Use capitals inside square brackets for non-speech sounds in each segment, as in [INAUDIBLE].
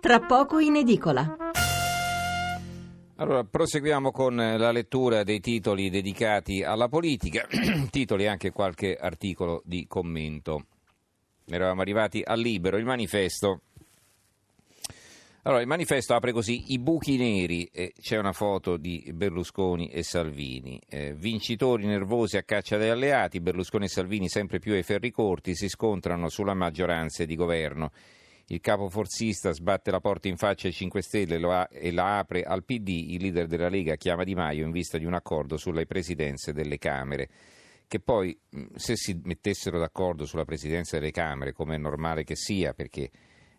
tra poco in edicola. Allora, proseguiamo con la lettura dei titoli dedicati alla politica, [CLEARS THROAT] titoli e anche qualche articolo di commento. Eravamo arrivati al libero, il manifesto. Allora, il manifesto apre così: i buchi neri, eh, c'è una foto di Berlusconi e Salvini. Eh, vincitori nervosi a caccia degli alleati, Berlusconi e Salvini sempre più ai ferri corti, si scontrano sulla maggioranza di governo. Il capo forzista sbatte la porta in faccia ai 5 Stelle e la apre al PD. Il leader della Lega chiama Di Maio in vista di un accordo sulle presidenze delle Camere. Che poi, se si mettessero d'accordo sulla presidenza delle Camere, come è normale che sia, perché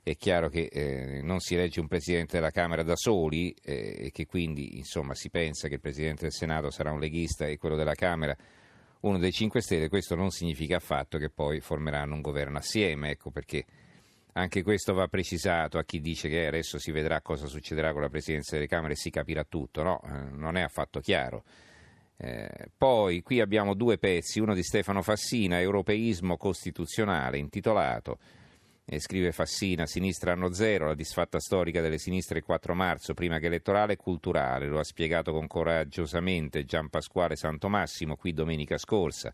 è chiaro che eh, non si elegge un presidente della Camera da soli eh, e che quindi insomma, si pensa che il presidente del Senato sarà un leghista e quello della Camera uno dei 5 Stelle, questo non significa affatto che poi formeranno un governo assieme, ecco perché anche questo va precisato a chi dice che adesso si vedrà cosa succederà con la Presidenza delle Camere e si capirà tutto. No, eh, non è affatto chiaro. Eh, poi qui abbiamo due pezzi, uno di Stefano Fassina, Europeismo costituzionale, intitolato, eh, scrive Fassina, Sinistra anno zero, la disfatta storica delle sinistre il 4 marzo, prima che elettorale e culturale, lo ha spiegato con coraggiosamente Gian Pasquale Santomassimo qui domenica scorsa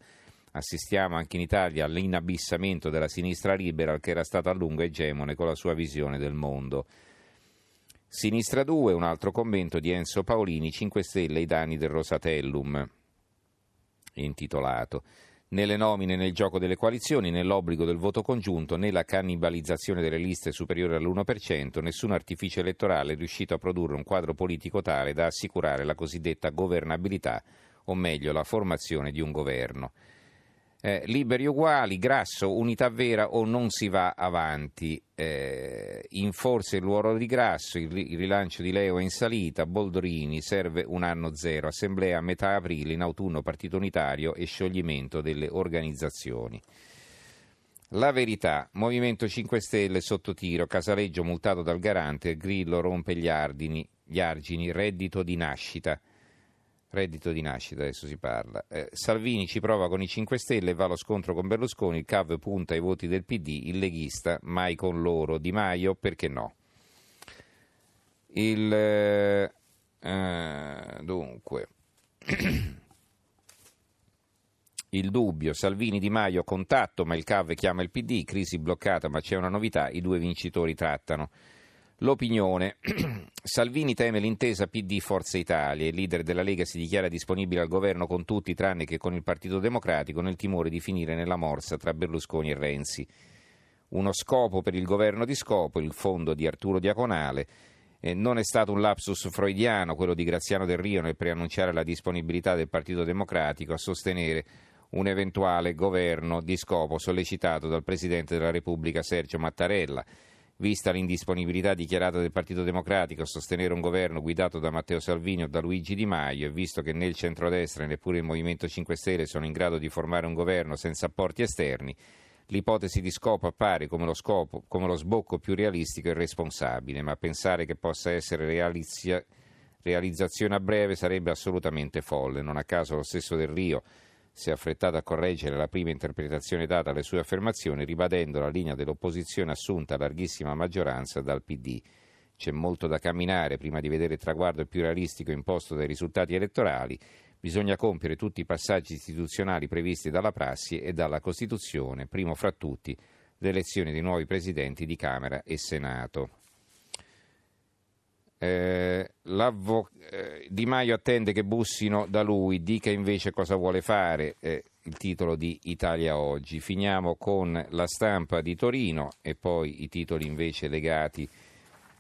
assistiamo anche in Italia all'inabissamento della sinistra libera che era stata a lungo egemone con la sua visione del mondo. Sinistra 2, un altro commento di Enzo Paolini, 5 Stelle, i danni del Rosatellum, intitolato nelle nomine nel gioco delle coalizioni, nell'obbligo del voto congiunto, nella cannibalizzazione delle liste superiori all'1%, nessun artificio elettorale è riuscito a produrre un quadro politico tale da assicurare la cosiddetta governabilità, o meglio la formazione di un governo eh, liberi uguali, grasso, unità vera o non si va avanti. Eh, in forza il ruolo di grasso, il, il, rilancio di Leo è in salita, Boldrini serve un anno zero, assemblea a metà aprile, in autunno partito unitario e scioglimento delle organizzazioni. La verità, Movimento 5 Stelle sotto tiro, Casaleggio multato dal garante, Grillo rompe gli, ardini, gli argini, reddito di nascita. Reddito di nascita, adesso si parla. Eh, Salvini ci prova con i 5 Stelle va allo scontro con Berlusconi. Il CAV punta ai voti del PD, il leghista, mai con loro. Di Maio, perché no? Il. Eh, eh dunque. [CLEARS THROAT] Il dubbio, Salvini Di Maio contatto, ma il CAV chiama il PD, crisi bloccata, ma c'è una novità, i due vincitori trattano. L'opinione. [CLEARS THROAT] Salvini teme l'intesa PD Forza Italia. Il leader della Lega si dichiara disponibile al governo con tutti tranne che con il Partito Democratico nel timore di finire nella morsa tra Berlusconi e Renzi. Uno scopo per il governo di scopo, il fondo di Arturo Diaconale. Eh, non è stato un lapsus freudiano quello di Graziano Del Rio nel preannunciare la disponibilità del Partito Democratico a sostenere un eventuale governo di scopo sollecitato dal Presidente della Repubblica Sergio Mattarella. Vista l'indisponibilità dichiarata del Partito Democratico a sostenere un governo guidato da Matteo Salvini o da Luigi Di Maio e visto che né il centrodestra e neppure il Movimento 5 Stelle sono in grado di formare un governo senza apporti esterni, l'ipotesi di scopo appare come lo, scopo, come lo sbocco più realistico e responsabile, ma pensare che possa essere realizia, realizzazione a breve sarebbe assolutamente folle. Non a caso lo stesso Del Rio si è affrettato a correggere la prima interpretazione data alle sue affermazioni, ribadendo la linea dell'opposizione assunta a larghissima maggioranza dal PD. C'è molto da camminare prima di vedere il traguardo più realistico imposto dai risultati elettorali. Bisogna compiere tutti i passaggi istituzionali previsti dalla prassi e dalla Costituzione, primo fra tutti l'elezione di nuovi presidenti di Camera e Senato. Eh, eh, di Maio attende che bussino da lui, dica invece cosa vuole fare, eh, il titolo di Italia Oggi. Finiamo con la stampa di Torino e poi i titoli invece legati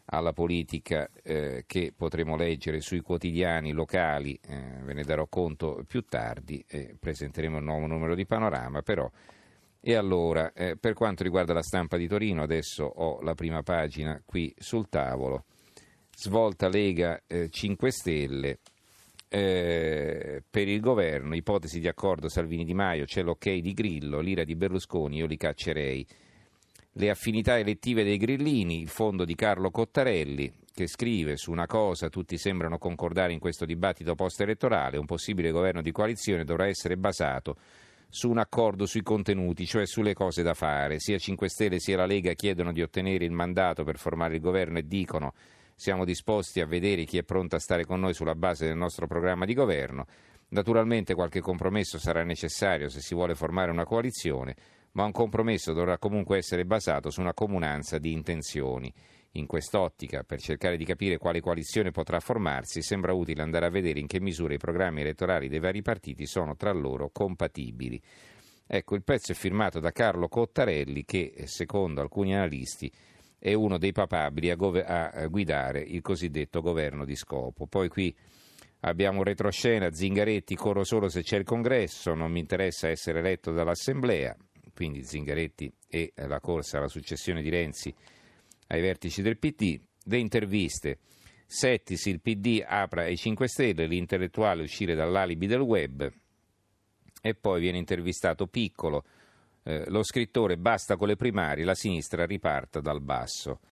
alla politica eh, che potremo leggere sui quotidiani locali, eh, ve ne darò conto più tardi, presenteremo il nuovo numero di Panorama, però... E allora, eh, per quanto riguarda la stampa di Torino, adesso ho la prima pagina qui sul tavolo svolta Lega eh, 5 Stelle. Eh, per il governo, ipotesi di accordo Salvini Di Maio, c'è l'ok di Grillo, l'ira di Berlusconi, io li caccerei. Le affinità elettive dei grillini, il fondo di Carlo Cottarelli, che scrive su una cosa tutti sembrano concordare in questo dibattito post-elettorale, un possibile governo di coalizione dovrà essere basato su un accordo sui contenuti, cioè sulle cose da fare. Sia 5 Stelle sia la Lega chiedono di ottenere il mandato per formare il governo e dicono siamo disposti a vedere chi è pronto a stare con noi sulla base del nostro programma di governo. Naturalmente qualche compromesso sarà necessario se si vuole formare una coalizione, ma un compromesso dovrà comunque essere basato su una comunanza di intenzioni. In quest'ottica, per cercare di capire quale coalizione potrà formarsi, sembra utile andare a vedere in che misura i programmi elettorali dei vari partiti sono tra loro compatibili. Ecco, il pezzo è firmato da Carlo Cottarelli che, secondo alcuni analisti, è uno dei papabili a, gove- a guidare il cosiddetto governo di scopo. Poi qui abbiamo retroscena, Zingaretti, corro solo se c'è il congresso, non mi interessa essere eletto dall'Assemblea, quindi Zingaretti e la corsa alla successione di Renzi ai vertici del PD, le interviste. Settis, il PD apra ai 5 Stelle, l'intellettuale uscire dall'alibi del web e poi viene intervistato Piccolo, eh, lo scrittore basta con le primarie, la sinistra riparta dal basso.